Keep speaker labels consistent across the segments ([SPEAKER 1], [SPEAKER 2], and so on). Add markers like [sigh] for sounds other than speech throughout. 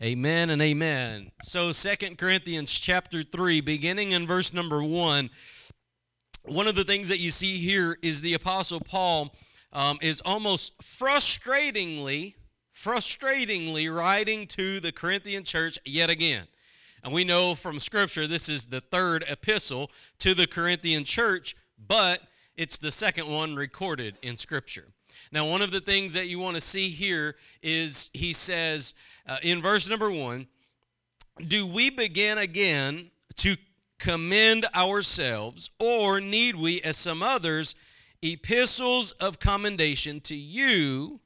[SPEAKER 1] Amen and amen. So Second Corinthians chapter 3 beginning in verse number 1 one of the things that you see here is the apostle Paul um, is almost frustratingly frustratingly writing to the Corinthian church yet again. And we know from scripture this is the third epistle to the Corinthian church, but it's the second one recorded in scripture. Now, one of the things that you want to see here is he says uh, in verse number one, Do we begin again to commend ourselves, or need we, as some others, epistles of commendation to you,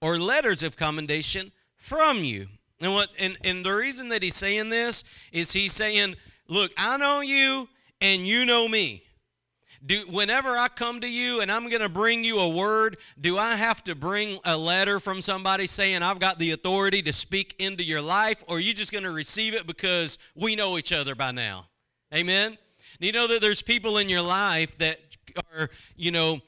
[SPEAKER 1] or letters of commendation from you? And what and, and the reason that he's saying this is he's saying, Look, I know you and you know me. Do, whenever I come to you and I'm going to bring you a word, do I have to bring a letter from somebody saying I've got the authority to speak into your life, or are you just going to receive it because we know each other by now? Amen? You know that there's people in your life that are, you know,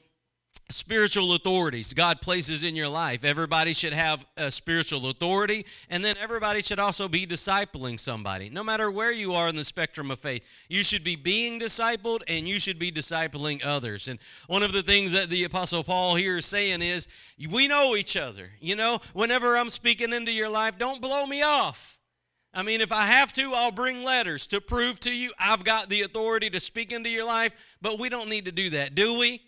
[SPEAKER 1] spiritual authorities God places in your life. Everybody should have a spiritual authority, and then everybody should also be discipling somebody. No matter where you are in the spectrum of faith, you should be being discipled and you should be discipling others. And one of the things that the Apostle Paul here is saying is, we know each other. You know, whenever I'm speaking into your life, don't blow me off. I mean, if I have to, I'll bring letters to prove to you I've got the authority to speak into your life, but we don't need to do that, do we?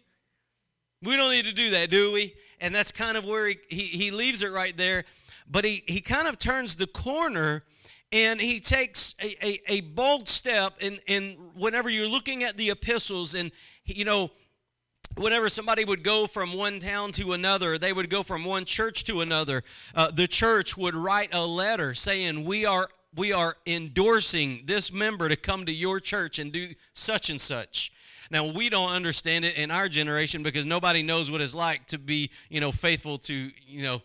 [SPEAKER 1] We don't need to do that, do we? And that's kind of where he, he, he leaves it right there. But he, he kind of turns the corner and he takes a, a, a bold step. And, and whenever you're looking at the epistles, and, you know, whenever somebody would go from one town to another, they would go from one church to another, uh, the church would write a letter saying, We are we are endorsing this member to come to your church and do such and such. Now we don't understand it in our generation because nobody knows what it's like to be, you know, faithful to, you know,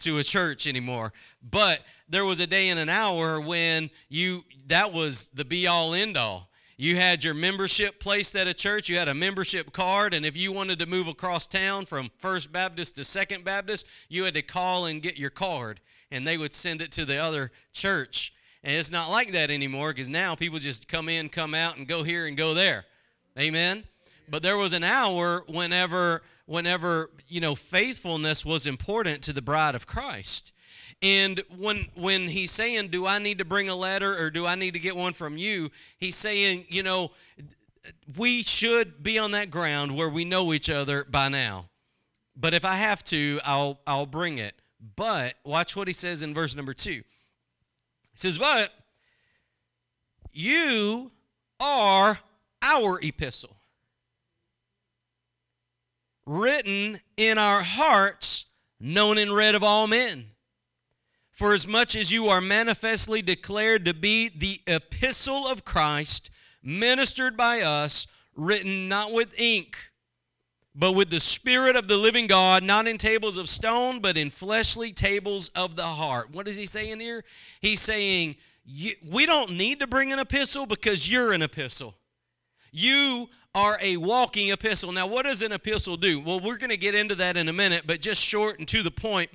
[SPEAKER 1] to a church anymore. But there was a day and an hour when you that was the be all end all. You had your membership placed at a church, you had a membership card, and if you wanted to move across town from First Baptist to Second Baptist, you had to call and get your card, and they would send it to the other church. And it's not like that anymore because now people just come in, come out, and go here and go there. Amen. But there was an hour whenever whenever, you know, faithfulness was important to the bride of Christ. And when when he's saying, "Do I need to bring a letter or do I need to get one from you?" He's saying, you know, we should be on that ground where we know each other by now. But if I have to, I'll I'll bring it. But watch what he says in verse number 2. He says, "But you are our epistle, written in our hearts, known and read of all men. For as much as you are manifestly declared to be the epistle of Christ, ministered by us, written not with ink, but with the Spirit of the living God, not in tables of stone, but in fleshly tables of the heart. What is he saying here? He's saying, we don't need to bring an epistle because you're an epistle. You are a walking epistle. Now, what does an epistle do? Well, we're going to get into that in a minute, but just short and to the point,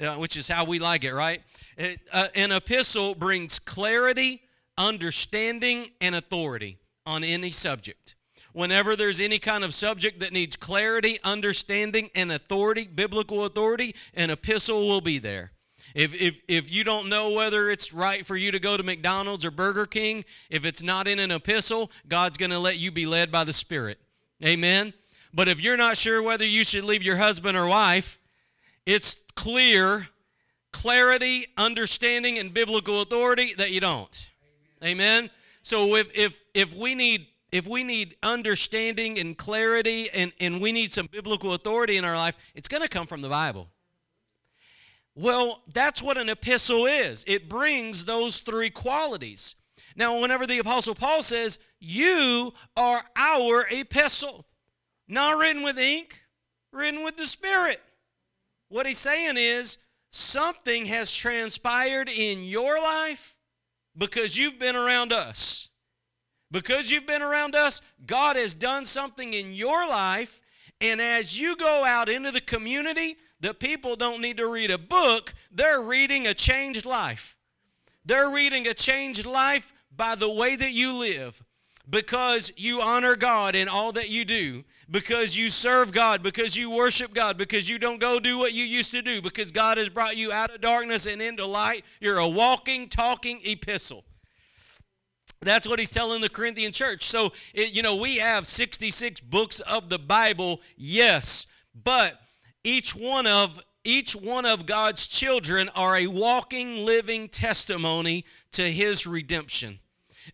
[SPEAKER 1] uh, which is how we like it, right? It, uh, an epistle brings clarity, understanding, and authority on any subject. Whenever there's any kind of subject that needs clarity, understanding, and authority, biblical authority, an epistle will be there. If, if, if you don't know whether it's right for you to go to McDonald's or Burger King, if it's not in an epistle, God's going to let you be led by the Spirit. Amen? But if you're not sure whether you should leave your husband or wife, it's clear, clarity, understanding, and biblical authority that you don't. Amen? So if, if, if we need if we need understanding and clarity and, and we need some biblical authority in our life, it's going to come from the Bible. Well, that's what an epistle is. It brings those three qualities. Now, whenever the Apostle Paul says, You are our epistle, not written with ink, written with the Spirit. What he's saying is, something has transpired in your life because you've been around us. Because you've been around us, God has done something in your life. And as you go out into the community, the people don't need to read a book, they're reading a changed life. They're reading a changed life by the way that you live because you honor God in all that you do, because you serve God, because you worship God, because you don't go do what you used to do, because God has brought you out of darkness and into light. You're a walking, talking epistle. That's what he's telling the Corinthian church. So, it, you know, we have 66 books of the Bible, yes, but each one of each one of God's children are a walking living testimony to his redemption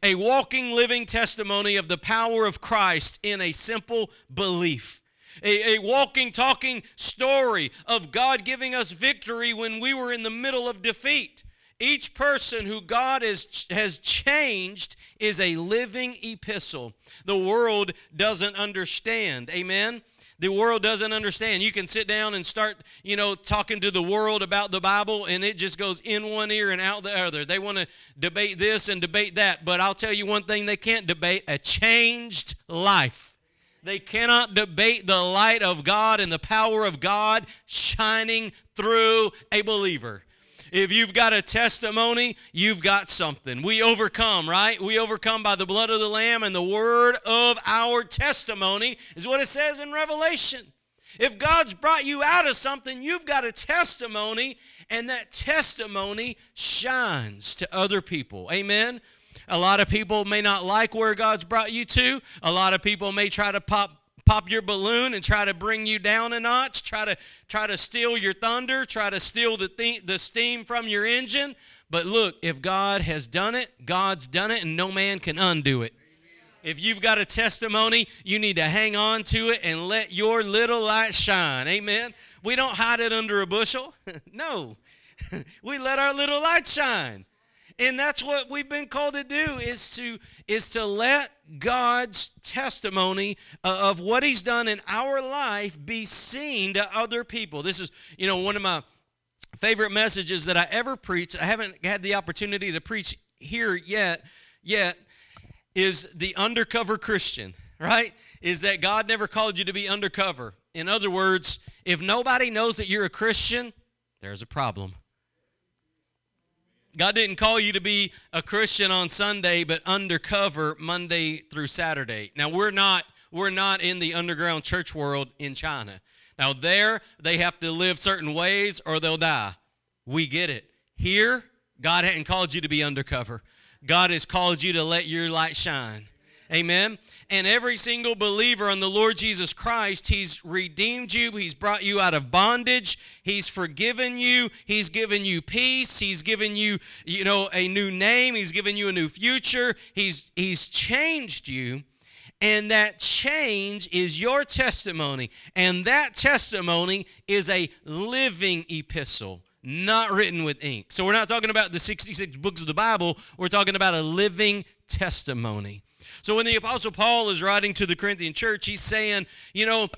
[SPEAKER 1] a walking, living testimony of the power of Christ in a simple belief. A, a, walking, talking story of God giving us victory when we were in the middle of defeat. Each person who God has, has changed is a living epistle. The world doesn't understand. Amen? The world doesn't understand. You can sit down and start, you know, talking to the world about the Bible, and it just goes in one ear and out the other. They want to debate this and debate that, but I'll tell you one thing they can't debate a changed life. They cannot debate the light of God and the power of God shining through a believer. If you've got a testimony, you've got something. We overcome, right? We overcome by the blood of the Lamb and the word of our testimony, is what it says in Revelation. If God's brought you out of something, you've got a testimony, and that testimony shines to other people. Amen? A lot of people may not like where God's brought you to. A lot of people may try to pop pop your balloon and try to bring you down a notch, try to try to steal your thunder, try to steal the th- the steam from your engine. But look, if God has done it, God's done it and no man can undo it. If you've got a testimony, you need to hang on to it and let your little light shine. Amen. We don't hide it under a bushel. [laughs] no. [laughs] we let our little light shine and that's what we've been called to do is to is to let god's testimony uh, of what he's done in our life be seen to other people. This is you know one of my favorite messages that i ever preach i haven't had the opportunity to preach here yet yet is the undercover christian right? Is that god never called you to be undercover. In other words if nobody knows that you're a christian there's a problem God didn't call you to be a Christian on Sunday, but undercover Monday through Saturday. Now we're not we're not in the underground church world in China. Now there they have to live certain ways or they'll die. We get it. Here, God hadn't called you to be undercover. God has called you to let your light shine. Amen. And every single believer in the Lord Jesus Christ, He's redeemed you. He's brought you out of bondage. He's forgiven you. He's given you peace. He's given you, you know, a new name. He's given you a new future. He's He's changed you. And that change is your testimony. And that testimony is a living epistle not written with ink. So we're not talking about the 66 books of the Bible, we're talking about a living testimony. So when the Apostle Paul is writing to the Corinthian church, he's saying, you know,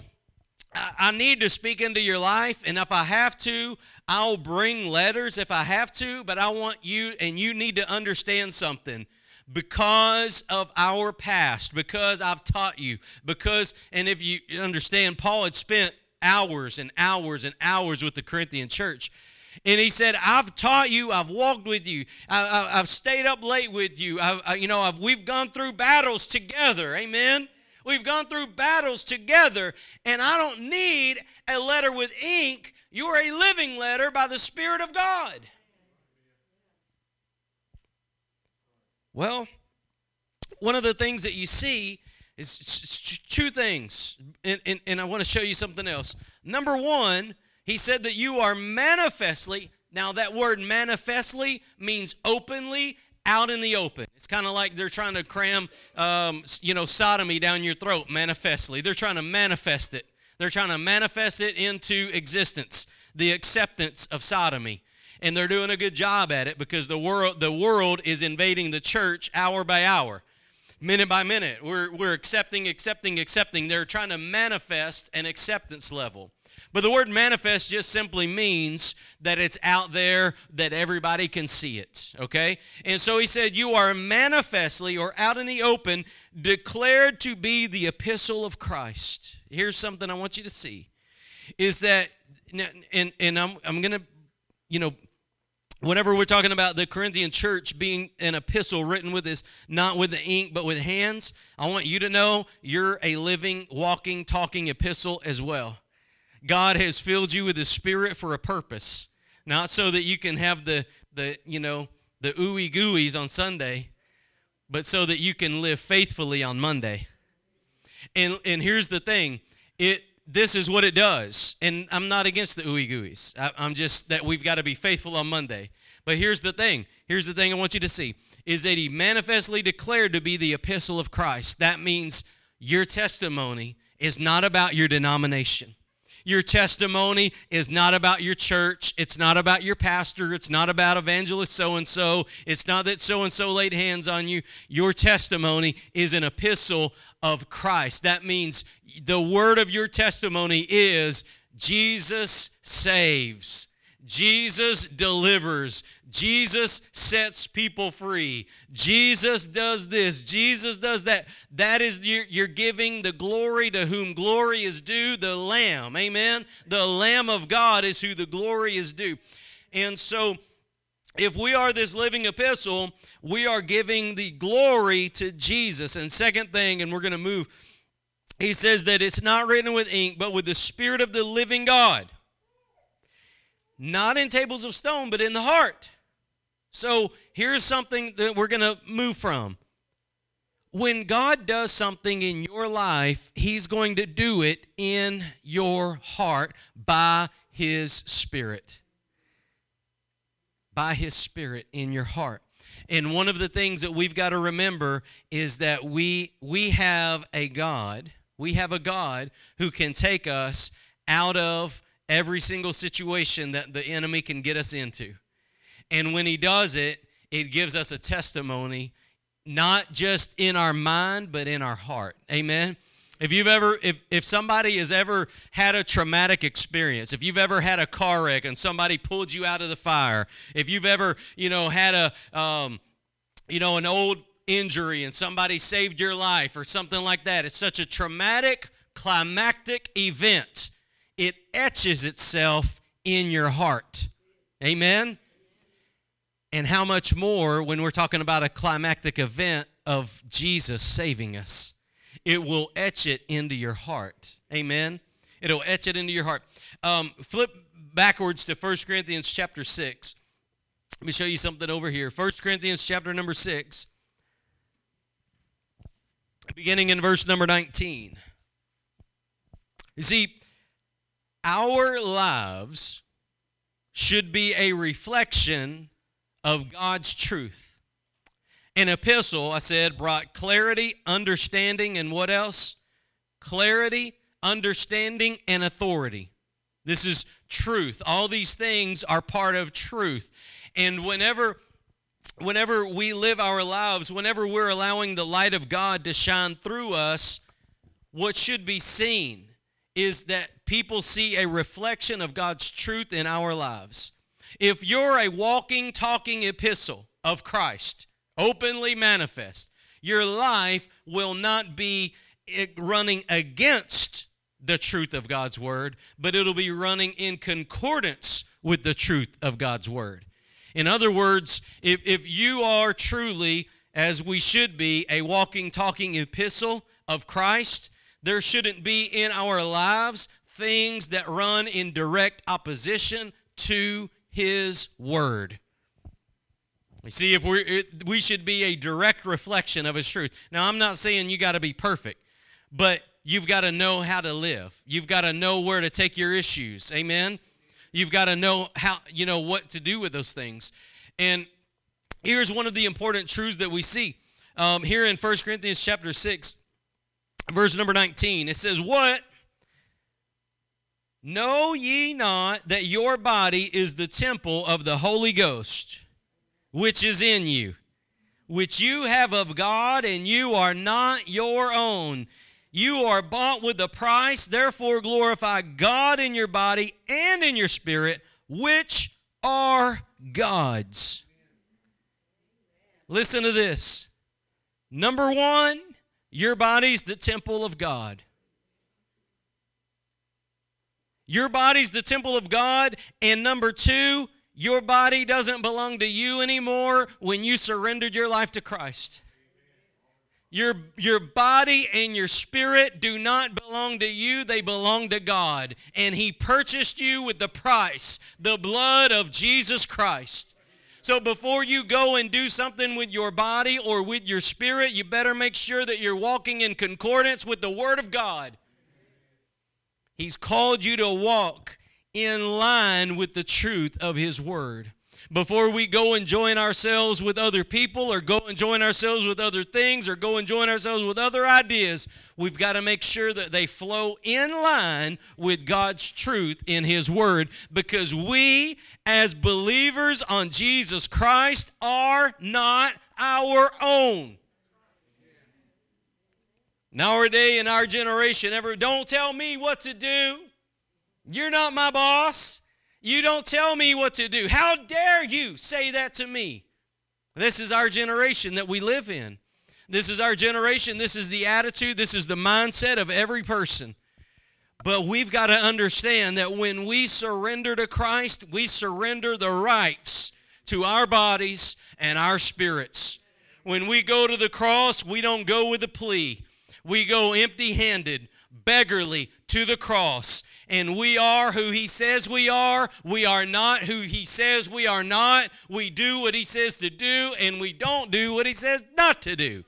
[SPEAKER 1] I need to speak into your life, and if I have to, I'll bring letters if I have to, but I want you, and you need to understand something because of our past, because I've taught you, because, and if you understand, Paul had spent hours and hours and hours with the Corinthian church. And he said, I've taught you, I've walked with you, I, have stayed up late with you. I, I, you know, I've, we've gone through battles together. Amen. We've gone through battles together, and I don't need a letter with ink. You're a living letter by the Spirit of God. Well, one of the things that you see is two things, and, and, and I want to show you something else. Number one, he said that you are manifestly, now that word manifestly means openly, out in the open. It's kind of like they're trying to cram, um, you know, sodomy down your throat, manifestly. They're trying to manifest it. They're trying to manifest it into existence, the acceptance of sodomy. And they're doing a good job at it because the world, the world is invading the church hour by hour minute by minute. We're, we're accepting, accepting, accepting. They're trying to manifest an acceptance level. But the word manifest just simply means that it's out there that everybody can see it, okay? And so he said, You are manifestly or out in the open declared to be the epistle of Christ. Here's something I want you to see is that, and, and I'm, I'm going to, you know, whenever we're talking about the Corinthian church being an epistle written with this, not with the ink, but with hands, I want you to know you're a living, walking, talking epistle as well. God has filled you with His Spirit for a purpose, not so that you can have the, the you know, the ooey gooeys on Sunday, but so that you can live faithfully on Monday. And, and here's the thing it this is what it does. And I'm not against the ooey gooeys. I'm just that we've got to be faithful on Monday. But here's the thing. Here's the thing I want you to see is that he manifestly declared to be the epistle of Christ. That means your testimony is not about your denomination. Your testimony is not about your church. It's not about your pastor. It's not about evangelist so and so. It's not that so and so laid hands on you. Your testimony is an epistle of Christ. That means the word of your testimony is Jesus saves. Jesus delivers. Jesus sets people free. Jesus does this. Jesus does that. That is, you're, you're, giving the glory to whom glory is due, the Lamb. Amen? The Lamb of God is who the glory is due. And so, if we are this living epistle, we are giving the glory to Jesus. And second thing, and we're going to move, he says that it's not written with ink, but with the Spirit of the living God not in tables of stone, but in the heart. So here's something that we're going to move from. When God does something in your life, He's going to do it in your heart by His Spirit. By His Spirit in your heart. And one of the things that we've got to remember is that we we have a God, we have a God who can take us out of every single situation that the enemy can get us into. And when he does it, it gives us a testimony, not just in our mind, but in our heart. Amen. If you've ever, if, if somebody has ever had a traumatic experience, if you've ever had a car wreck and somebody pulled you out of the fire, if you've ever, you know, had a, um, you know, an old injury and somebody saved your life or something like that, it's such a traumatic, climactic event it etches itself in your heart. Amen? And how much more when we're talking about a climactic event of Jesus saving us? It will etch it into your heart. Amen? It'll etch it into your heart. Um, flip backwards to 1 Corinthians chapter 6. Let me show you something over here. 1 Corinthians chapter number 6, beginning in verse number 19. You see, our lives should be a reflection of God's truth. An epistle, I said, brought clarity, understanding, and what else? Clarity, understanding, and authority. This is truth. All these things are part of truth. And whenever whenever we live our lives, whenever we're allowing the light of God to shine through us, what should be seen is that people see a reflection of God's truth in our lives. If you're a walking, talking epistle of Christ, openly manifest, your life will not be eh, running against the truth of God's word, but it'll be running in concordance with the truth of God's word. In other words, if, if you are truly, as we should be, a walking, talking epistle of Christ, there shouldn't be in our lives things that run in direct opposition to his word. You see, if we we should be a direct reflection of his truth. Now, I'm not saying you got to be perfect, but you've got to know how to live. You've got to know where to take your issues. Amen. You've got to know how you know what to do with those things. And here's one of the important truths that we see um, here in 1 Corinthians chapter 6, verse number 19. It says, What Know ye not that your body is the temple of the Holy Ghost, which is in you, which you have of God, and you are not your own? You are bought with a price, therefore glorify God in your body and in your spirit, which are God's. Listen to this. Number one, your body's the temple of God. Your body's the temple of God. And number two, Your body doesn't belong to you anymore when you surrendered your life to Christ. Your, your body and your spirit do not belong to you, they belong to God. And He purchased you with the price, the blood of Jesus Christ. So before you go and do something with your body or with your spirit, you better make sure that you're walking in concordance with the Word of God. He's called you to walk in line with the truth of His Word before we go and join ourselves with other people or go and join ourselves with other things or go and join ourselves with other ideas, we've got to make sure that they flow in line with God's truth in His Word because we, as believers on Jesus Christ, are not our own. Nowadays, in our generation, ever don't tell me what to do. You're not my boss. You don't tell me what to do. How dare you say that to me? This is our generation that we live in. This is our generation. This is the attitude. This is the mindset of every person. But we've got to understand that when we surrender to Christ, we surrender the rights to our bodies and our spirits. When we go to the cross, we don't go with a plea. We go empty handed, beggarly to the cross and we are who He says we are. We are not who He says we are not. We do what He says to do, and we don't do what He says not to do.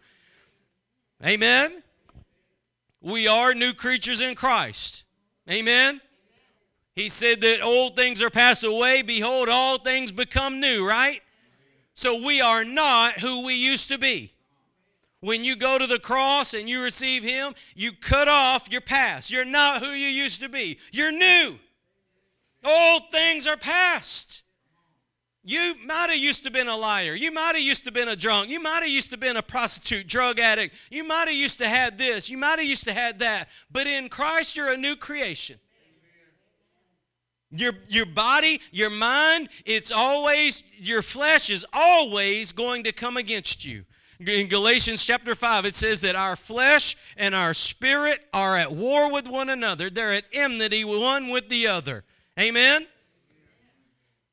[SPEAKER 1] Amen? We are new creatures in Christ. Amen? He said that old things are passed away. Behold, all things become new, right? So we are not who we used to be. When you go to the cross and you receive Him, you cut off your past. You're not who you used to be. You're new. Old things are past. You might have used to been a liar. You might have used to been a drunk. You might have used to been a prostitute, drug addict. You might have used to had this. You might have used to had that. But in Christ, you're a new creation. Your, your body, your mind, it's always, your flesh is always going to come against you in Galatians chapter 5, it says that our flesh and our spirit are at war with one another. They're at enmity one with the other. Amen?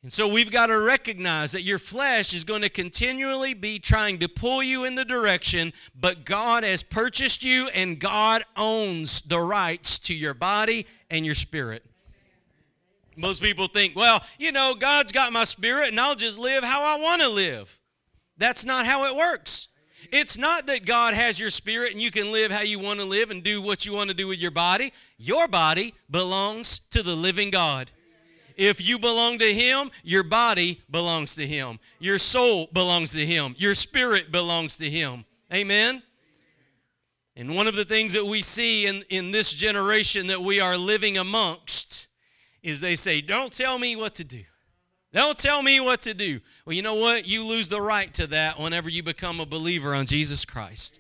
[SPEAKER 1] And so we've got to recognize that your flesh is going to continually be trying to pull you in the direction, but God has purchased you and God owns the rights to your body and your spirit. Most people think, well, you know, God's got my spirit and I'll just live how I want to live. That's not how it works. It's not that God has your spirit and you can live how you want to live and do what you want to do with your body. Your body belongs to the living God. If you belong to Him, your body belongs to Him. Your soul belongs to Him. Your spirit belongs to Him. Amen? And one of the things that we see in, in this generation that we are living amongst is they say, Don't tell me what to do. Don't tell me what to do. Well, you know what? You lose the right to that whenever you become a believer on Jesus Christ.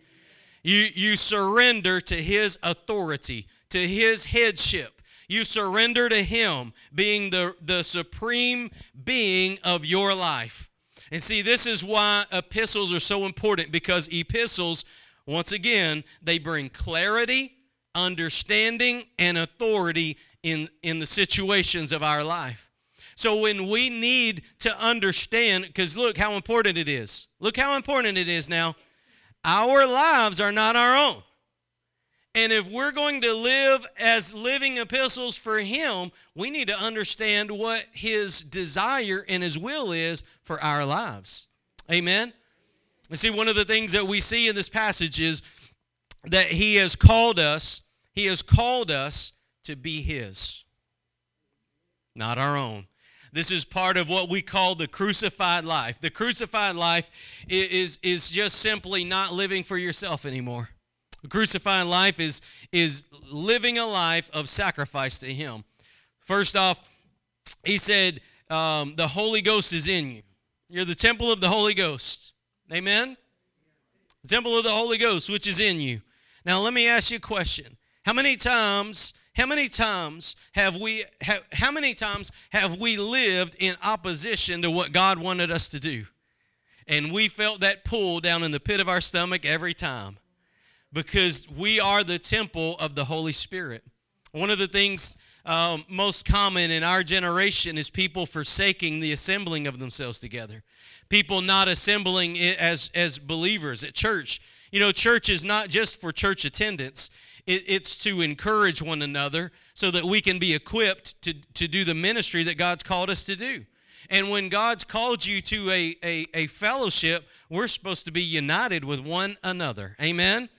[SPEAKER 1] You, you surrender to His authority, to His headship. You surrender to Him being the, the supreme being of your life. And see, this is why epistles are so important because epistles, once again, they bring clarity, understanding, and authority in, in the situations of our life. So when we need to understand, because look how important it is. Look how important it is now. Our lives are not our own. And if we're going to live as living epistles for Him, we need to understand what His desire and His will is for our lives. Amen? And see, one of the things that we see in this passage is that He has called us, He has called us to be His, not our own. This is part of what we call the crucified life. The crucified life is, is just simply not living for yourself anymore. The crucified life is, is living a life of sacrifice to Him. First off, he said, um, The Holy Ghost is in you. You're the temple of the Holy Ghost. Amen? The temple of the Holy Ghost, which is in you. Now, let me ask you a question. How many times how many times have we have, how many times have we lived in opposition to what God wanted us to do? And we felt that pull down in the pit of our stomach every time because we are the temple of the Holy Spirit. One of the things um, most common in our generation is people forsaking the assembling of themselves together. People not assembling as, as believers at church. You know, church is not just for church attendance, it, it's to encourage one another so that we can be equipped to, to do the ministry that God's called us to do. And when God's called you to a, a, a fellowship, we're supposed to be united with one another. Amen?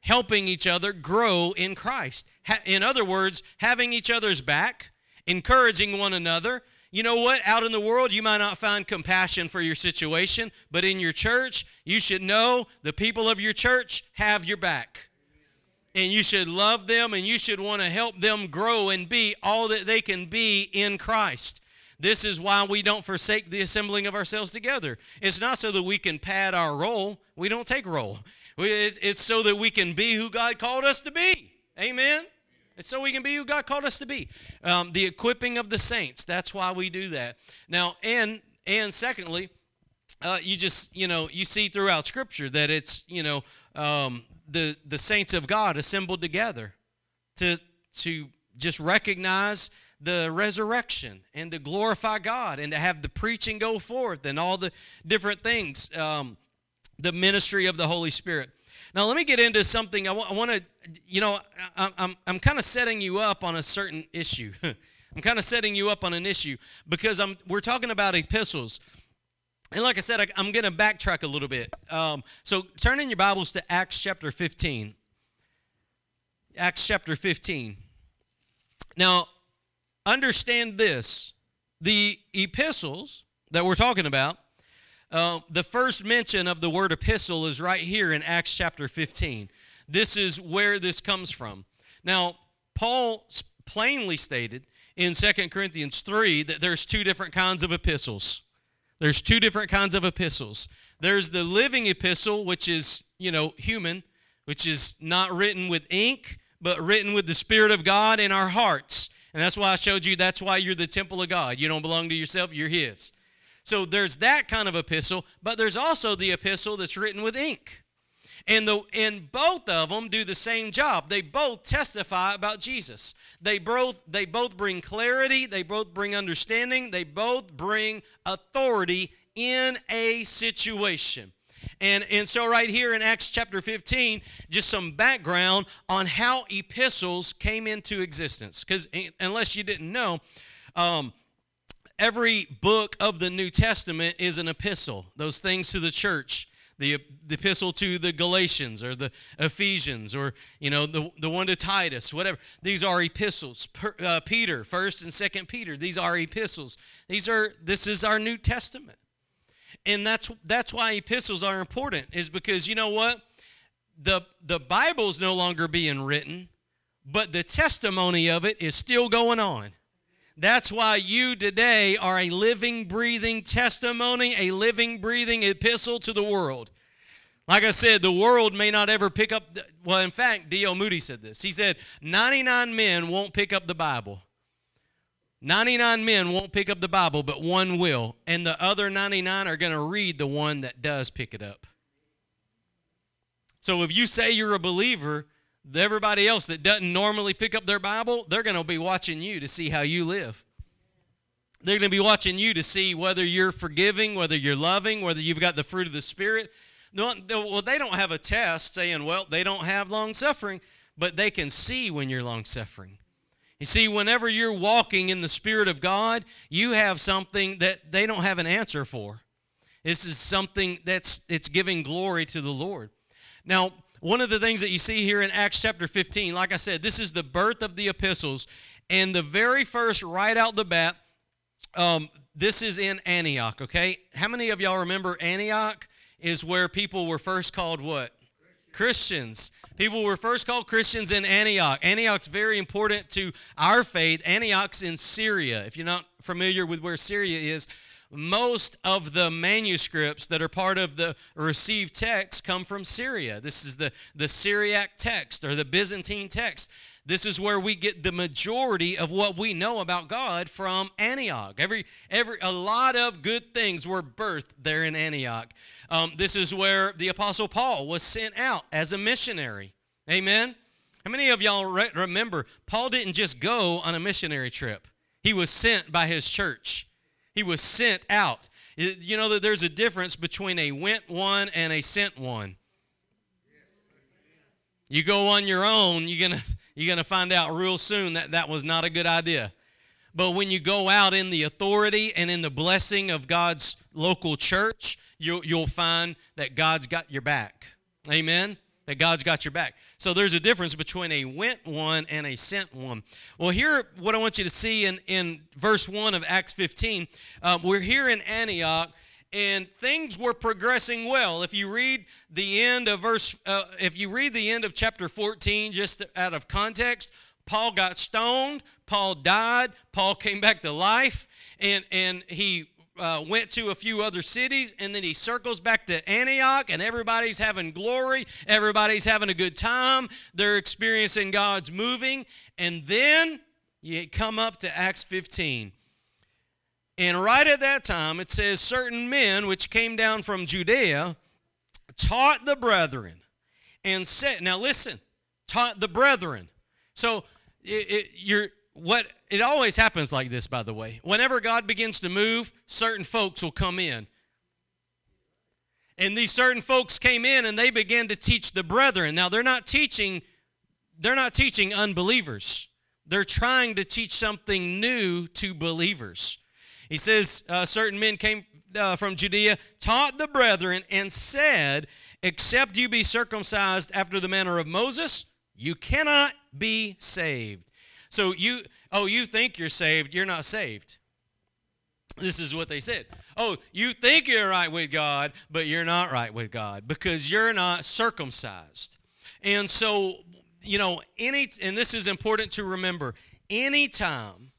[SPEAKER 1] Helping each other grow in Christ. Ha- in other words, having each other's back, encouraging one another. You know what? Out in the world, you might not find compassion for your situation, but in your church, you should know the people of your church have your back. And you should love them and you should want to help them grow and be all that they can be in Christ. This is why we don't forsake the assembling of ourselves together. It's not so that we can pad our roll. We don't take roll. It's so that we can be who God called us to be. Amen. It's so we can be who God called us to be. Um, the equipping of the saints. That's why we do that. Now, and and secondly, uh, you just you know you see throughout Scripture that it's you know um, the the saints of God assembled together to to just recognize the resurrection and to glorify God and to have the preaching go forth and all the different things, um, the ministry of the Holy Spirit. Now, let me get into something. I, w- I want to, you know, I, I'm, I'm kind of setting you up on a certain issue. [laughs] I'm kind of setting you up on an issue because I'm, we're talking about epistles. And like I said, I, am going to backtrack a little bit. Um, so turn in your Bibles to Acts chapter 15. Acts chapter 15. Now, understand this the epistles that we're talking about, uh, the first mention of the word epistle is right here in Acts chapter 15. This is where this comes from. Now, Paul plainly stated in 2 Corinthians 3 that there's two different kinds of epistles. There's two different kinds of epistles. There's the living epistle, which is, you know, human, which is not written with ink, but written with the Spirit of God in our hearts. And that's why I showed you that's why you're the temple of God. You don't belong to yourself, you're His. So there's that kind of epistle, but there's also the epistle that's written with ink. And, the, and both of them do the same job. They both testify about Jesus. They both, they both bring clarity, they both bring understanding, they both bring authority in a situation. And, and so, right here in Acts chapter 15, just some background on how epistles came into existence. Because, unless you didn't know, um, every book of the New Testament is an epistle, those things to the church. The, the epistle to the Galatians or the Ephesians or you know the, the one to Titus whatever. These are epistles. Per, uh, Peter first and second Peter these are epistles. These are this is our New Testament. And that's that's why epistles are important is because you know what? The the bible's no longer being written but the testimony of it is still going on that's why you today are a living breathing testimony a living breathing epistle to the world like I said, the world may not ever pick up. The, well, in fact, D.L. Moody said this. He said, 99 men won't pick up the Bible. 99 men won't pick up the Bible, but one will. And the other 99 are going to read the one that does pick it up. So if you say you're a believer, everybody else that doesn't normally pick up their Bible, they're going to be watching you to see how you live. They're going to be watching you to see whether you're forgiving, whether you're loving, whether you've got the fruit of the Spirit. Well, they don't have a test saying, well, they don't have long suffering, but they can see when you're long suffering. You see, whenever you're walking in the Spirit of God, you have something that they don't have an answer for. This is something that's it's giving glory to the Lord. Now, one of the things that you see here in Acts chapter 15, like I said, this is the birth of the epistles. And the very first, right out the bat, um, this is in Antioch, okay? How many of y'all remember Antioch is where people were first called what? Christians. People were first called Christians in Antioch. Antioch's very important to our faith. Antioch's in Syria. If you're not familiar with where Syria is, most of the manuscripts that are part of the received text come from Syria. This is the, the Syriac text or the Byzantine text. This is where we get the majority of what we know about God from Antioch. Every, every, a lot of good things were birthed there in Antioch. Um, this is where the Apostle Paul was sent out as a missionary. Amen. How many of y'all re- remember Paul didn't just go on a missionary trip? He was sent by his church. He was sent out. You know that there's a difference between a went one and a sent one. You go on your own, you're gonna you're gonna find out real soon that that was not a good idea. But when you go out in the authority and in the blessing of God's local church, you'll, you'll find that God's got your back. Amen? That God's got your back. So there's a difference between a went one and a sent one. Well, here, what I want you to see in, in verse 1 of Acts 15, um, we're here in Antioch and things were progressing well. If you read the end of verse, uh, if you read the end of chapter 14, just out of context, Paul got stoned, Paul died, Paul came back to life, and, and he uh, went to a few other cities, and then he circles back to Antioch, and everybody's having glory, everybody's having a good time, they're experiencing God's moving, and then you come up to Acts 15. And right at that time, it says, Certain men which came down from Judea taught the brethren and said, Now listen, taught the brethren. So it, it, you're what it always happens like this by the way. Whenever god begins to move certain folks will come in. And these certain folks came in and they began to teach the brethren. Now they're not teaching they're not teaching unbelievers. They're trying to teach something new to believers. He says uh, certain men came uh, from judea taught the brethren and said except you be circumcised after the manner of moses you cannot be saved. So you, oh, you think you're saved, you're not saved. This is what they said. Oh, you think you're right with God, but you're not right with God because you're not circumcised. And so, you know, any, and this is important to remember, anytime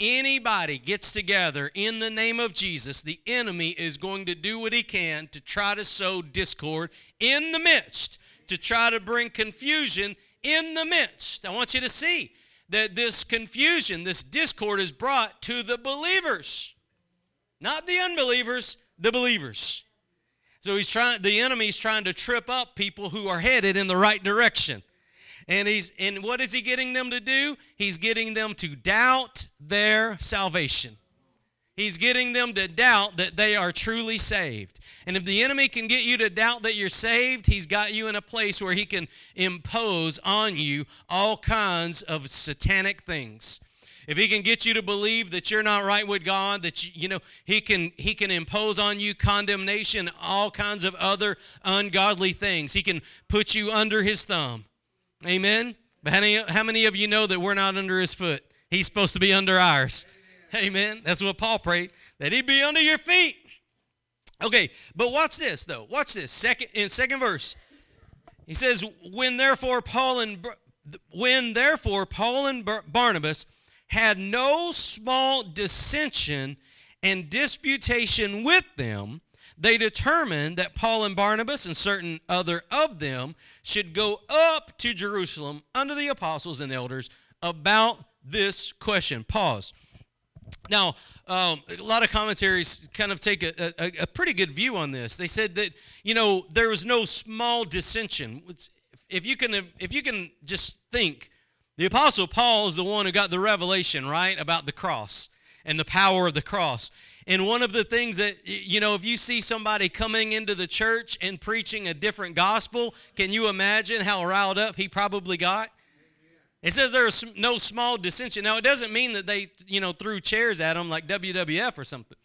[SPEAKER 1] anybody gets together in the name of Jesus, the enemy is going to do what he can to try to sow discord in the midst, to try to bring confusion in the midst. I want you to see that this confusion, this discord is brought to the believers, not the unbelievers, the believers. So he's trying the enemy's trying to trip up people who are headed in the right direction. And he's and what is he getting them to do? He's getting them to doubt their salvation. He's getting them to doubt that they are truly saved. And if the enemy can get you to doubt that you're saved, he's got you in a place where he can impose on you all kinds of satanic things. If he can get you to believe that you're not right with God, that you, you know, he can he can impose on you condemnation, all kinds of other ungodly things. He can put you under his thumb. Amen. But how many, how many of you know that we're not under his foot? He's supposed to be under ours. Amen. That's what Paul prayed, that he'd be under your feet. Okay, but watch this though. Watch this. Second in second verse. He says, "When therefore Paul and when therefore Paul and Barnabas had no small dissension and disputation with them, they determined that Paul and Barnabas and certain other of them should go up to Jerusalem under the apostles and elders about this question." Pause. Now, um, a lot of commentaries kind of take a, a, a, pretty good view on this. They said that you know there was no small dissension. If you can, if you can just think, the apostle Paul is the one who got the revelation right about the cross and the power of the cross. And one of the things that you know, if you see somebody coming into the church and preaching a different gospel, can you imagine how riled up he probably got? It says there is no small dissension. Now, it doesn't mean that they, you know, threw chairs at them like WWF or something.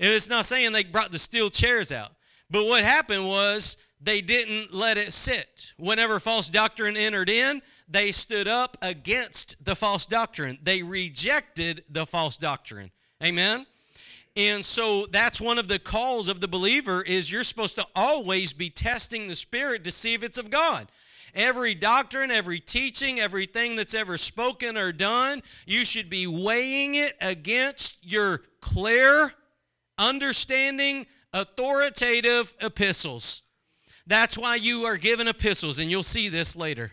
[SPEAKER 1] It's not saying they brought the steel chairs out. But what happened was they didn't let it sit. Whenever false doctrine entered in, they stood up against the false doctrine. They rejected the false doctrine. Amen. And so that's one of the calls of the believer is you're supposed to always be testing the spirit to see if it's of God. Every doctrine, every teaching, everything that's ever spoken or done, you should be weighing it against your clear, understanding, authoritative epistles. That's why you are given epistles, and you'll see this later.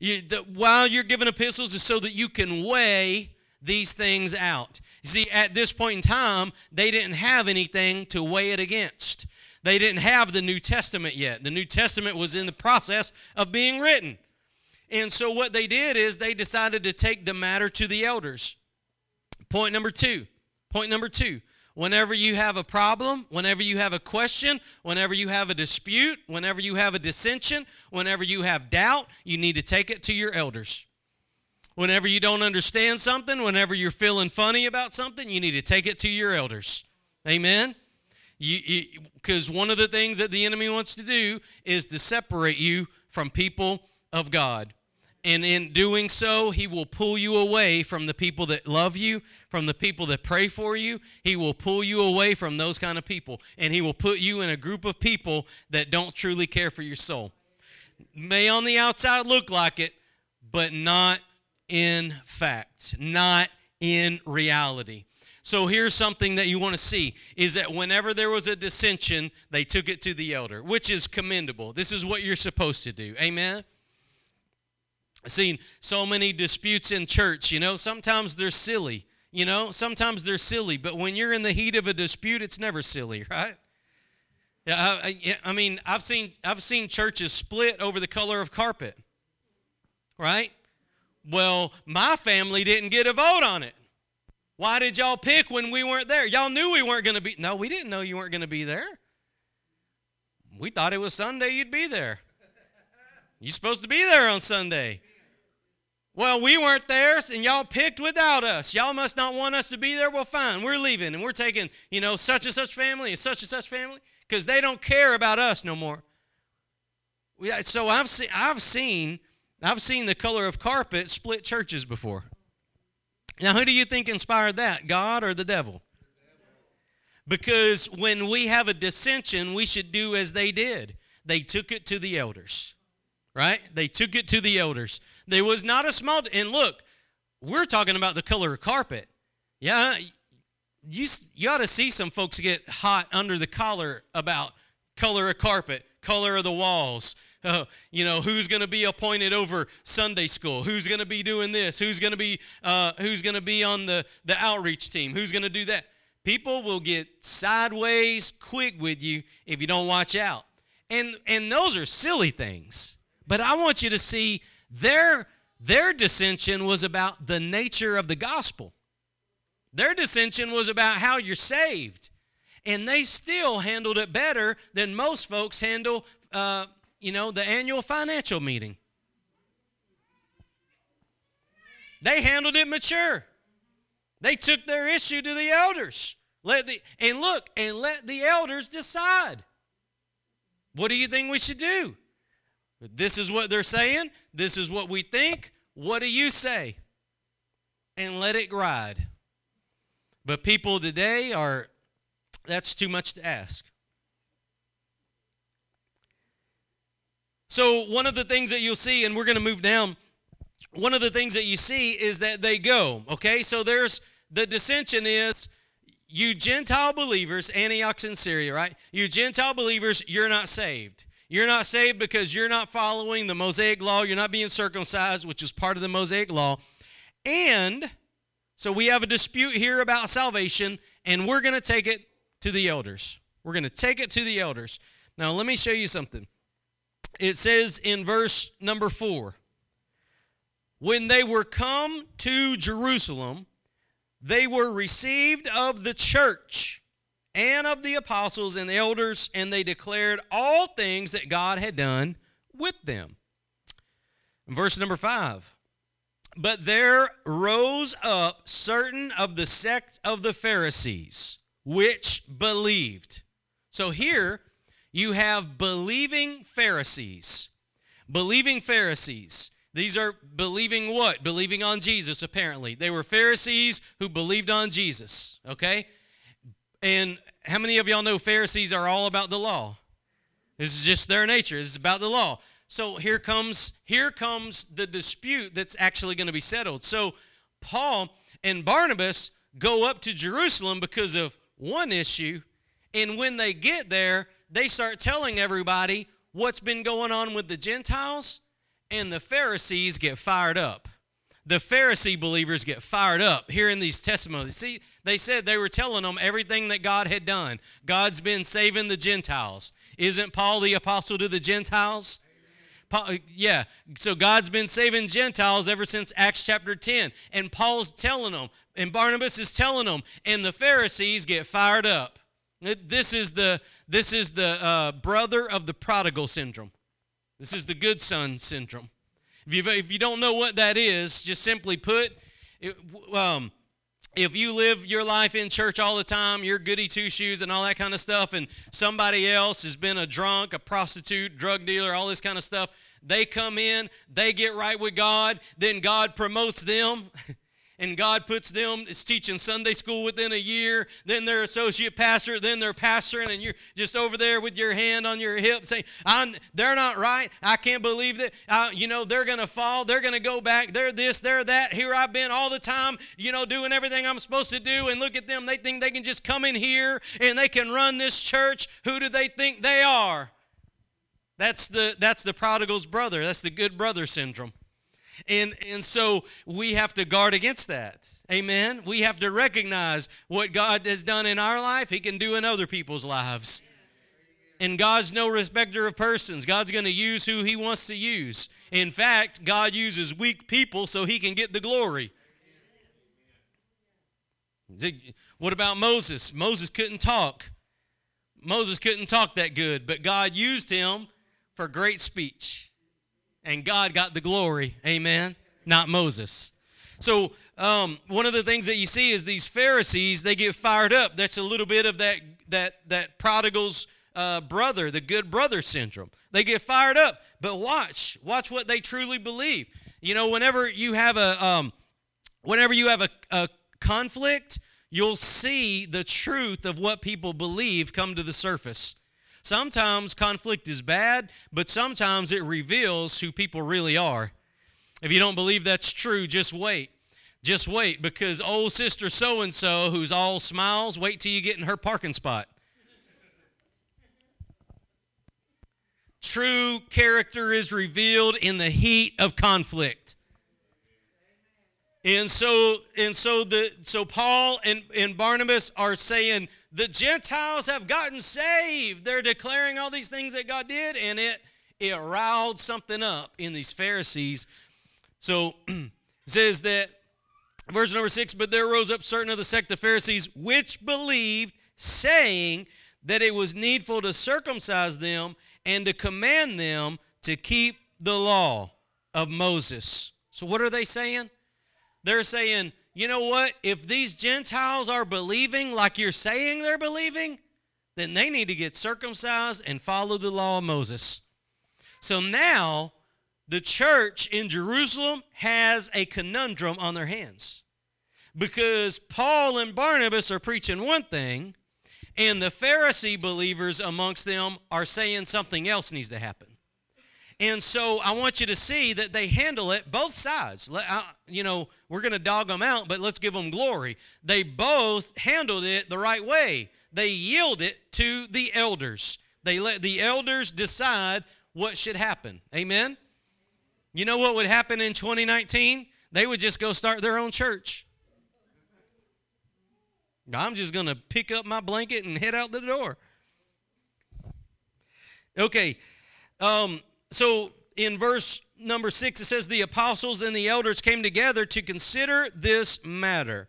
[SPEAKER 1] You, the, while you're given epistles is so that you can weigh these things out. See, at this point in time, they didn't have anything to weigh it against. They didn't have the New Testament yet. The New Testament was in the process of being written. And so what they did is they decided to take the matter to the elders. Point number two. Point number two. Whenever you have a problem, whenever you have a question, whenever you have a dispute, whenever you have a dissension, whenever you have doubt, you need to take it to your elders. Whenever you don't understand something, whenever you're feeling funny about something, you need to take it to your elders. Amen? Because one of the things that the enemy wants to do is to separate you from people of God. And in doing so, he will pull you away from the people that love you, from the people that pray for you. He will pull you away from those kind of people. And he will put you in a group of people that don't truly care for your soul. May on the outside look like it, but not in fact, not in reality. So here's something that you want to see is that whenever there was a dissension, they took it to the elder, which is commendable. This is what you're supposed to do. Amen I've seen so many disputes in church. You know, sometimes they're silly. You know, sometimes they're silly, but when you're in the heat of a dispute, it's never silly, [laughs] right? Yeah, I, I mean, I've seen I've seen churches split over the color of carpet, right? Well, my family didn't get a vote on it. Why did y'all pick when we weren't there? Y'all knew we weren't going to be. No, we didn't know you weren't going to be there. We thought it was Sunday you'd be there. You're supposed to be there on Sunday. Well, we weren't there, and y'all picked without us. Y'all must not want us to be there. Well, fine, we're leaving, and we're taking, you know, such and such family and such and such family because they don't care about us no more. So I've seen, I've seen, I've seen the color of carpet split churches before. Now, who do you think inspired that, God or the devil? Because when we have a dissension, we should do as they did. They took it to the elders, right? They took it to the elders. There was not a small, and look, we're talking about the color of carpet. Yeah, you, you ought to see some folks get hot under the collar about color of carpet, color of the walls. [laughs] Uh, you know who's going to be appointed over Sunday school? Who's going to be doing this? Who's going to be uh, who's going to be on the the outreach team? Who's going to do that? People will get sideways quick with you if you don't watch out. And and those are silly things. But I want you to see their, their dissension was about the nature of the gospel. Their dissension was about how you're saved. And they still handled it better than most folks handle, uh, you know, the annual financial meeting. They handled it mature. They took their issue to the elders. Let the and look and let the elders decide. What do you think we should do? This is what they're saying. This is what we think. What do you say? And let it ride. But people today are, that's too much to ask. So, one of the things that you'll see, and we're going to move down, one of the things that you see is that they go, okay? So, there's the dissension is you Gentile believers, Antioch in Syria, right? You Gentile believers, you're not saved. You're not saved because you're not following the Mosaic law. You're not being circumcised, which is part of the Mosaic law. And so we have a dispute here about salvation, and we're going to take it to the elders. We're going to take it to the elders. Now, let me show you something. It says in verse number four When they were come to Jerusalem, they were received of the church and of the apostles and the elders, and they declared all things that God had done with them. Verse number five. But there rose up certain of the sect of the Pharisees, which believed. So here you have believing Pharisees. Believing Pharisees. These are believing what? Believing on Jesus, apparently. They were Pharisees who believed on Jesus, okay? And how many of y'all know Pharisees are all about the law? This is just their nature. This is about the law. So here comes here comes the dispute that's actually going to be settled. So Paul and Barnabas go up to Jerusalem because of one issue, and when they get there, they start telling everybody what's been going on with the Gentiles, and the Pharisees get fired up the Pharisee believers get fired up hearing these testimonies. See, they said they were telling them everything that God had done. God's been saving the Gentiles. Isn't Paul the apostle to the Gentiles? Uh, yeah, so God's been saving Gentiles ever since Acts chapter 10. And Paul's telling them, and Barnabas is telling them, and the Pharisees get fired up. This is the, this is the uh, brother of the prodigal syndrome. This is the good son syndrome. If you, if you don't know what that is, just simply put, it, um, if you live your life in church all the time, you're goody two shoes and all that kind of stuff, and somebody else has been a drunk, a prostitute, drug dealer, all this kind of stuff, they come in, they get right with God, then God promotes them. [laughs] and God puts them is teaching Sunday school within a year, then they're associate pastor, then they're pastoring, and you're just over there with your hand on your hip saying, "They're not right. I can't believe that. Uh, you know they're going to fall. They're going to go back. They're this. They're that. Here I've been all the time. You know, doing everything I'm supposed to do, and look at them. They think they can just come in here and they can run this church. Who do they think they are?" That's the that's the prodigal's brother. That's the good brother syndrome. And, and so we have to guard against that. Amen. We have to recognize what God has done in our life, He can do in other people's lives. And God's no respecter of persons. God's going to use who He wants to use. In fact, God uses weak people so He can get the glory. What about Moses? Moses couldn't talk. Moses couldn't talk that good, but God used him for great speech and God got the glory. Amen. Not Moses. So, um, one of the things that you see is these Pharisees, they get fired up. That's a little bit of that, that, that prodigal's uh, brother, the good brother syndrome. They get fired up. But watch, watch what they truly believe. You know, whenever you have a, um, whenever you have a, a conflict, you'll see the truth of what people believe come to the surface. Sometimes conflict is bad, but sometimes it reveals who people really are. If you don't believe that's true, just wait. Just wait because old sister so and so, who's all smiles, wait till you get in her parking spot. True character is revealed in the heat of conflict. And so and so the so Paul and, and Barnabas are saying the Gentiles have gotten saved. They're declaring all these things that God did, and it it riled something up in these Pharisees. So [clears throat] it says that verse number six, but there rose up certain of the sect of Pharisees which believed, saying that it was needful to circumcise them and to command them to keep the law of Moses. So what are they saying? They're saying you know what? If these Gentiles are believing like you're saying they're believing, then they need to get circumcised and follow the law of Moses. So now the church in Jerusalem has a conundrum on their hands because Paul and Barnabas are preaching one thing, and the Pharisee believers amongst them are saying something else needs to happen. And so I want you to see that they handle it both sides. You know, we're going to dog them out, but let's give them glory. They both handled it the right way. They yield it to the elders. They let the elders decide what should happen. Amen. You know what would happen in 2019? They would just go start their own church. I'm just going to pick up my blanket and head out the door. Okay. Um, so in verse number six, it says, The apostles and the elders came together to consider this matter.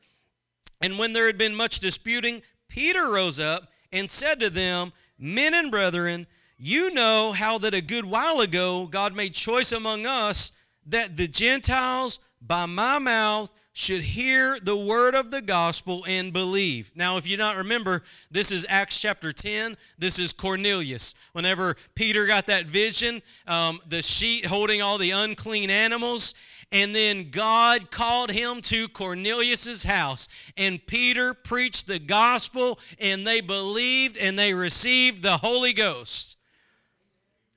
[SPEAKER 1] And when there had been much disputing, Peter rose up and said to them, Men and brethren, you know how that a good while ago God made choice among us that the Gentiles by my mouth should hear the word of the gospel and believe. Now, if you don't remember, this is Acts chapter 10. This is Cornelius. Whenever Peter got that vision, um, the sheet holding all the unclean animals, and then God called him to Cornelius's house, and Peter preached the gospel, and they believed and they received the Holy Ghost.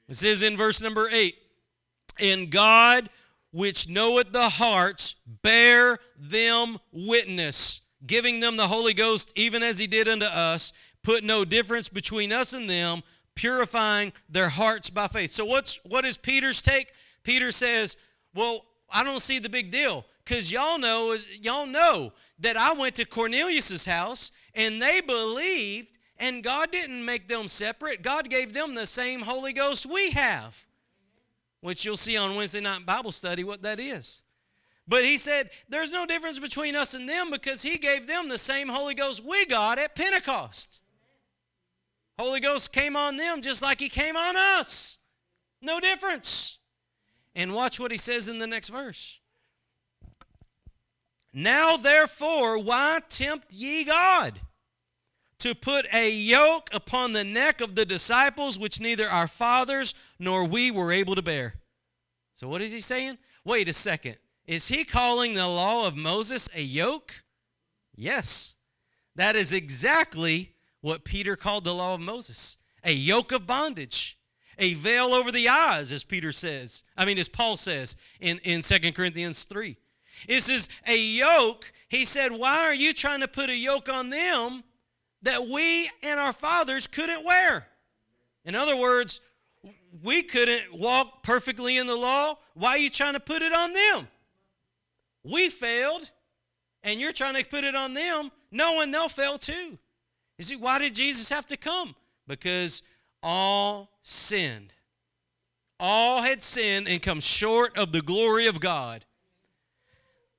[SPEAKER 1] It says in verse number 8, and God which knoweth the hearts, bear them witness, giving them the Holy Ghost, even as he did unto us, put no difference between us and them, purifying their hearts by faith. So what's what is Peter's take? Peter says, Well, I don't see the big deal. Because y'all know is y'all know that I went to Cornelius's house and they believed, and God didn't make them separate. God gave them the same Holy Ghost we have. Which you'll see on Wednesday night Bible study what that is. But he said there's no difference between us and them because he gave them the same Holy Ghost we got at Pentecost. Holy Ghost came on them just like he came on us. No difference. And watch what he says in the next verse. Now, therefore, why tempt ye God to put a yoke upon the neck of the disciples which neither our fathers nor we were able to bear? So, what is he saying? Wait a second. Is he calling the law of Moses a yoke? Yes. That is exactly what Peter called the law of Moses a yoke of bondage, a veil over the eyes, as Peter says. I mean, as Paul says in, in 2 Corinthians 3. This is a yoke. He said, Why are you trying to put a yoke on them that we and our fathers couldn't wear? In other words, we couldn't walk perfectly in the law. Why are you trying to put it on them? We failed, and you're trying to put it on them, knowing they'll fail too. You see, why did Jesus have to come? Because all sinned. All had sinned and come short of the glory of God.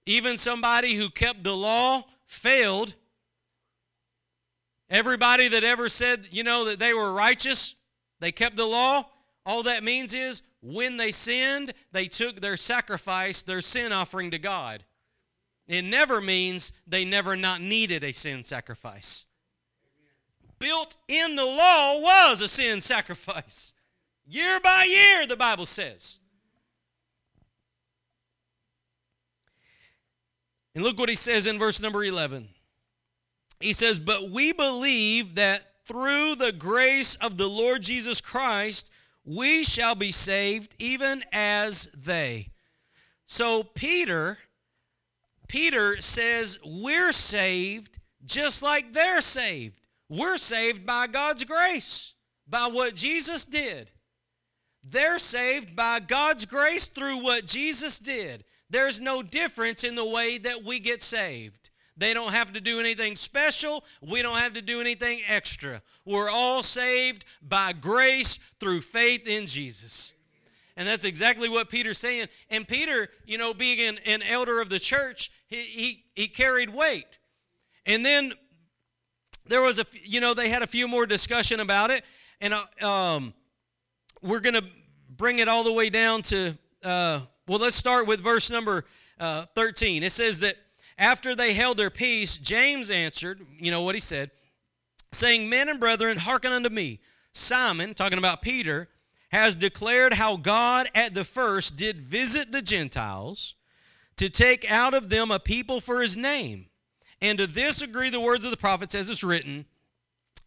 [SPEAKER 1] Even somebody who kept the law failed. Everybody that ever said, you know, that they were righteous, they kept the law, all that means is when they sinned, they took their sacrifice, their sin offering to God. It never means they never not needed a sin sacrifice. Built in the law was a sin sacrifice. Year by year, the Bible says. And look what he says in verse number 11. He says, But we believe that through the grace of the Lord Jesus Christ, we shall be saved even as they. So Peter, Peter says, We're saved just like they're saved. We're saved by God's grace, by what Jesus did. They're saved by God's grace through what Jesus did. There's no difference in the way that we get saved. They don't have to do anything special. We don't have to do anything extra. We're all saved by grace through faith in Jesus. And that's exactly what Peter's saying. And Peter, you know, being an, an elder of the church, he, he, he carried weight. And then there was a, you know, they had a few more discussion about it. And uh, um, we're going to bring it all the way down to uh, well, let's start with verse number uh, 13. It says that after they held their peace, James answered, you know what he said, saying, Men and brethren, hearken unto me. Simon, talking about Peter, has declared how God at the first did visit the Gentiles to take out of them a people for his name. And to this agree the words of the prophets as it's written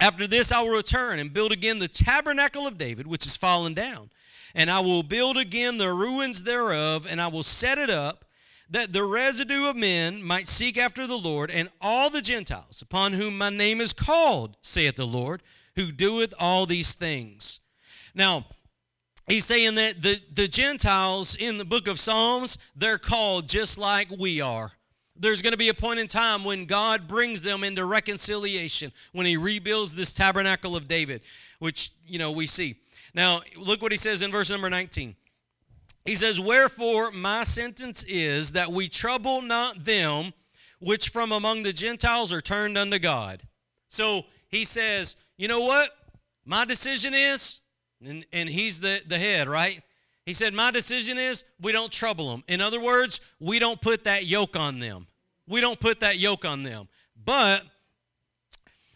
[SPEAKER 1] After this I will return and build again the tabernacle of David, which is fallen down and I will build again the ruins thereof, and I will set it up, that the residue of men might seek after the Lord, and all the Gentiles, upon whom my name is called, saith the Lord, who doeth all these things. Now, he's saying that the, the Gentiles in the book of Psalms, they're called just like we are. There's going to be a point in time when God brings them into reconciliation, when he rebuilds this tabernacle of David, which, you know, we see. Now, look what he says in verse number 19. He says, Wherefore my sentence is that we trouble not them which from among the Gentiles are turned unto God. So he says, You know what? My decision is, and, and he's the, the head, right? He said, My decision is we don't trouble them. In other words, we don't put that yoke on them. We don't put that yoke on them. But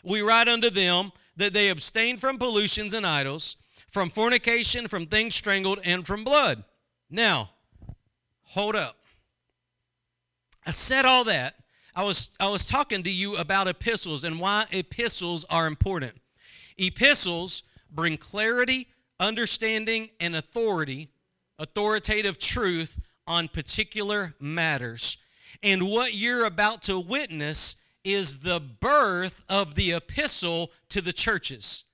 [SPEAKER 1] we write unto them that they abstain from pollutions and idols from fornication, from things strangled, and from blood. Now, hold up. I said all that. I was, I was talking to you about epistles and why epistles are important. Epistles bring clarity, understanding, and authority, authoritative truth on particular matters. And what you're about to witness is the birth of the epistle to the churches.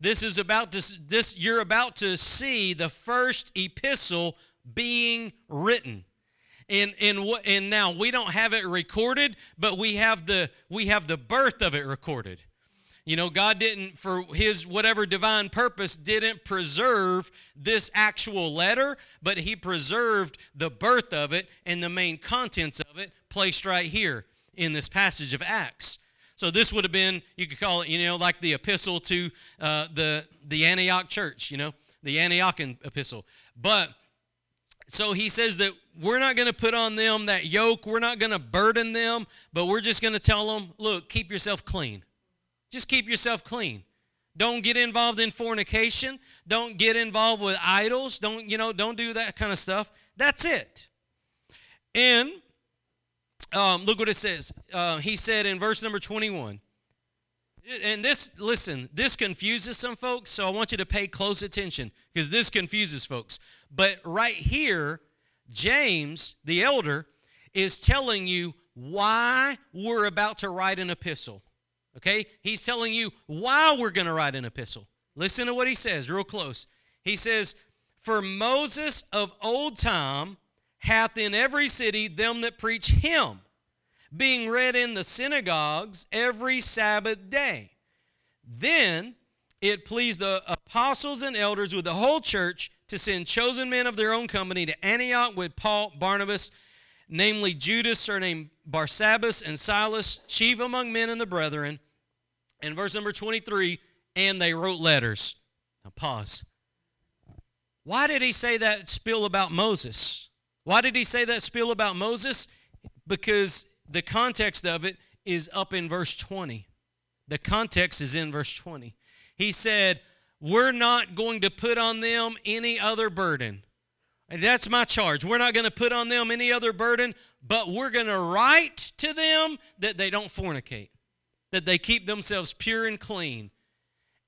[SPEAKER 1] This is about to this you're about to see the first epistle being written. And and what and now we don't have it recorded, but we have the we have the birth of it recorded. You know, God didn't, for his whatever divine purpose, didn't preserve this actual letter, but he preserved the birth of it and the main contents of it placed right here in this passage of Acts. So this would have been, you could call it, you know, like the epistle to uh, the the Antioch church, you know, the Antiochian epistle. But so he says that we're not going to put on them that yoke, we're not going to burden them, but we're just going to tell them, look, keep yourself clean. Just keep yourself clean. Don't get involved in fornication. Don't get involved with idols. Don't, you know, don't do that kind of stuff. That's it. And um, look what it says. Uh, he said in verse number 21. And this, listen, this confuses some folks, so I want you to pay close attention because this confuses folks. But right here, James, the elder, is telling you why we're about to write an epistle. Okay? He's telling you why we're going to write an epistle. Listen to what he says, real close. He says, For Moses of old time hath in every city them that preach him, being read in the synagogues every Sabbath day. Then it pleased the apostles and elders with the whole church to send chosen men of their own company to Antioch with Paul, Barnabas, namely Judas, surnamed Barsabbas, and Silas, chief among men and the brethren. And verse number 23, and they wrote letters. Now pause. Why did he say that spiel about Moses? Why did he say that spiel about Moses? Because the context of it is up in verse 20. The context is in verse 20. He said, We're not going to put on them any other burden. And that's my charge. We're not going to put on them any other burden, but we're going to write to them that they don't fornicate, that they keep themselves pure and clean.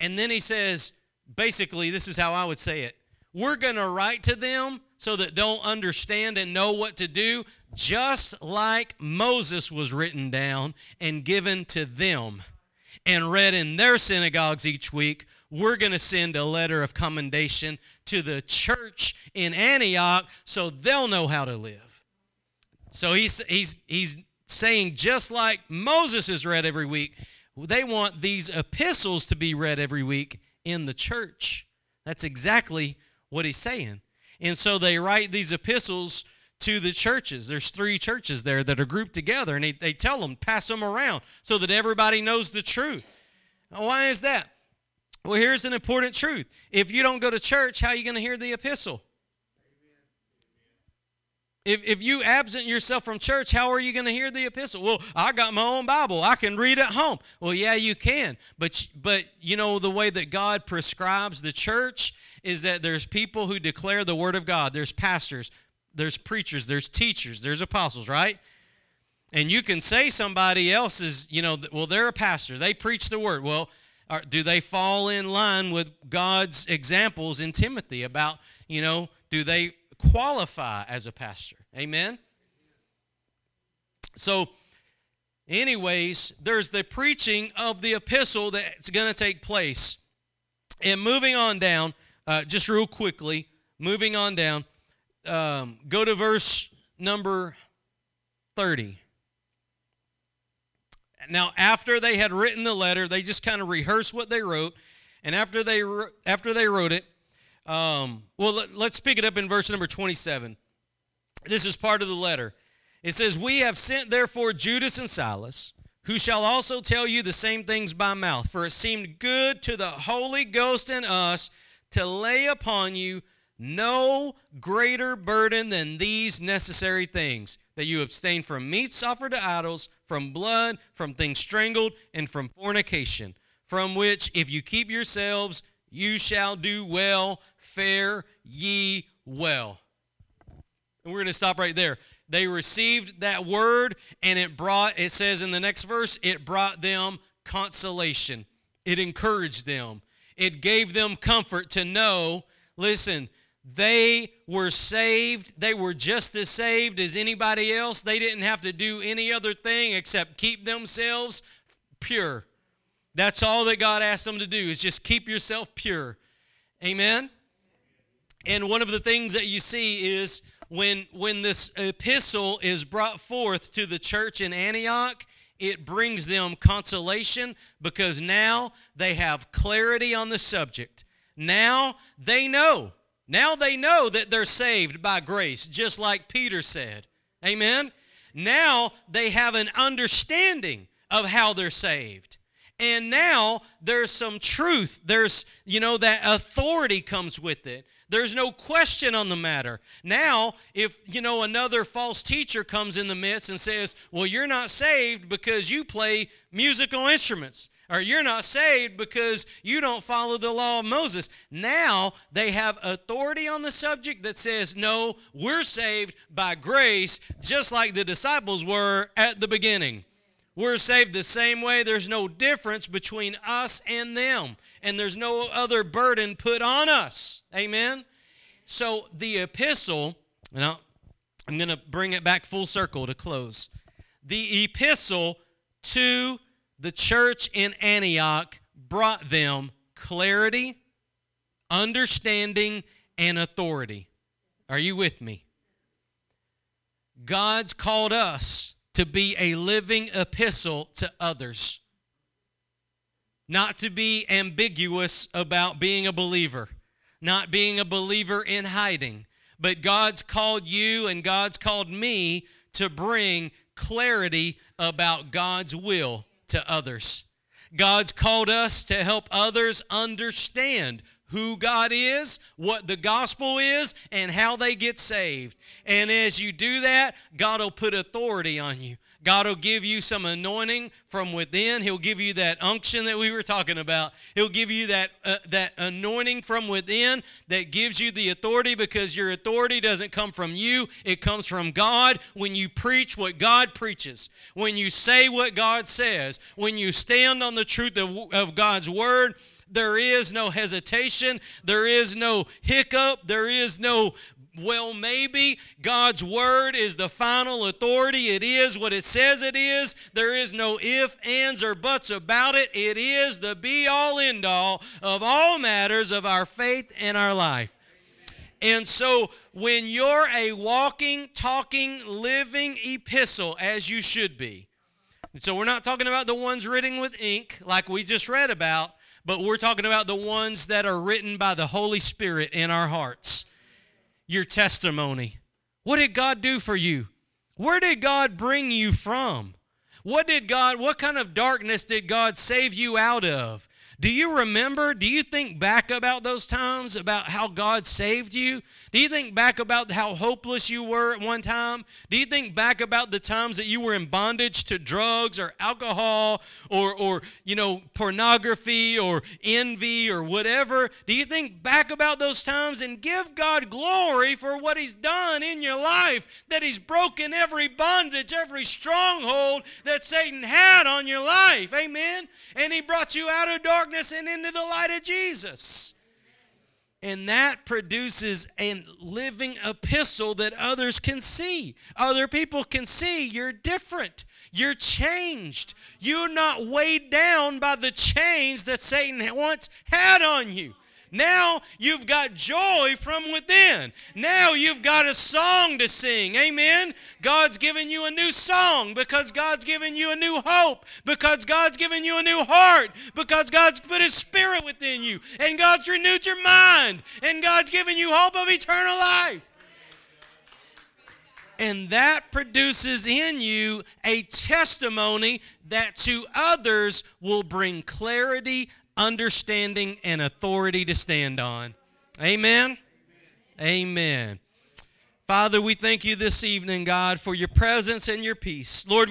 [SPEAKER 1] And then he says, basically, this is how I would say it we're going to write to them so that they'll understand and know what to do, just like Moses was written down and given to them and read in their synagogues each week. We're going to send a letter of commendation to the church in Antioch so they'll know how to live. So he's, he's, he's saying, just like Moses is read every week, they want these epistles to be read every week in the church. That's exactly what he's saying. And so they write these epistles to the churches. There's three churches there that are grouped together, and they, they tell them, pass them around so that everybody knows the truth. Why is that? Well, here's an important truth. If you don't go to church, how are you going to hear the epistle? If, if you absent yourself from church, how are you going to hear the epistle? Well, I got my own Bible. I can read at home. Well, yeah, you can. But, but you know, the way that God prescribes the church is that there's people who declare the word of God. There's pastors, there's preachers, there's teachers, there's apostles, right? And you can say somebody else is, you know, well, they're a pastor. They preach the word. Well, do they fall in line with God's examples in Timothy about, you know, do they qualify as a pastor. Amen? So, anyways, there's the preaching of the epistle that's going to take place. And moving on down, uh, just real quickly, moving on down, um, go to verse number 30. Now, after they had written the letter, they just kind of rehearsed what they wrote. And after they, after they wrote it, um, well, let, us pick it up in verse number 27. This is part of the letter. It says, We have sent therefore Judas and Silas, who shall also tell you the same things by mouth. For it seemed good to the Holy Ghost and us to lay upon you no greater burden than these necessary things that you abstain from meats offered to idols, from blood, from things strangled, and from fornication, from which, if you keep yourselves, you shall do well fare ye well. And we're going to stop right there. They received that word, and it brought, it says in the next verse, it brought them consolation. It encouraged them. It gave them comfort to know listen, they were saved. They were just as saved as anybody else. They didn't have to do any other thing except keep themselves pure. That's all that God asked them to do is just keep yourself pure. Amen. And one of the things that you see is when when this epistle is brought forth to the church in Antioch, it brings them consolation because now they have clarity on the subject. Now they know. Now they know that they're saved by grace, just like Peter said. Amen? Now they have an understanding of how they're saved. And now there's some truth. There's, you know, that authority comes with it. There's no question on the matter. Now, if, you know, another false teacher comes in the midst and says, well, you're not saved because you play musical instruments, or you're not saved because you don't follow the law of Moses. Now they have authority on the subject that says, no, we're saved by grace, just like the disciples were at the beginning. We're saved the same way. There's no difference between us and them, and there's no other burden put on us. Amen? So the epistle, now I'm going to bring it back full circle to close. The epistle to the church in Antioch brought them clarity, understanding, and authority. Are you with me? God's called us to be a living epistle to others, not to be ambiguous about being a believer, not being a believer in hiding. But God's called you and God's called me to bring clarity about God's will to others. God's called us to help others understand who God is, what the gospel is, and how they get saved. And as you do that, God will put authority on you. God will give you some anointing from within. He'll give you that unction that we were talking about. He'll give you that uh, that anointing from within that gives you the authority because your authority doesn't come from you. It comes from God when you preach what God preaches. When you say what God says, when you stand on the truth of, of God's word, there is no hesitation. There is no hiccup. There is no well, maybe God's word is the final authority. It is what it says it is. There is no if, ands, or buts about it. It is the be all, end all of all matters of our faith and our life. And so, when you're a walking, talking, living epistle, as you should be, so we're not talking about the ones written with ink like we just read about, but we're talking about the ones that are written by the Holy Spirit in our hearts. Your testimony. What did God do for you? Where did God bring you from? What did God, what kind of darkness did God save you out of? Do you remember? Do you think back about those times about how God saved you? Do you think back about how hopeless you were at one time? Do you think back about the times that you were in bondage to drugs or alcohol or or you know pornography or envy or whatever? Do you think back about those times and give God glory for what he's done in your life that he's broken every bondage, every stronghold that Satan had on your life. Amen. And he brought you out of darkness darkness and into the light of Jesus. And that produces a living epistle that others can see. Other people can see you're different. You're changed. You're not weighed down by the chains that Satan once had on you. Now you've got joy from within. Now you've got a song to sing. Amen. God's given you a new song because God's given you a new hope, because God's given you a new heart, because God's put His Spirit within you, and God's renewed your mind, and God's given you hope of eternal life. And that produces in you a testimony that to others will bring clarity understanding, and authority to stand on. Amen. Amen. Father, we thank you this evening, God, for your presence and your peace. Lord,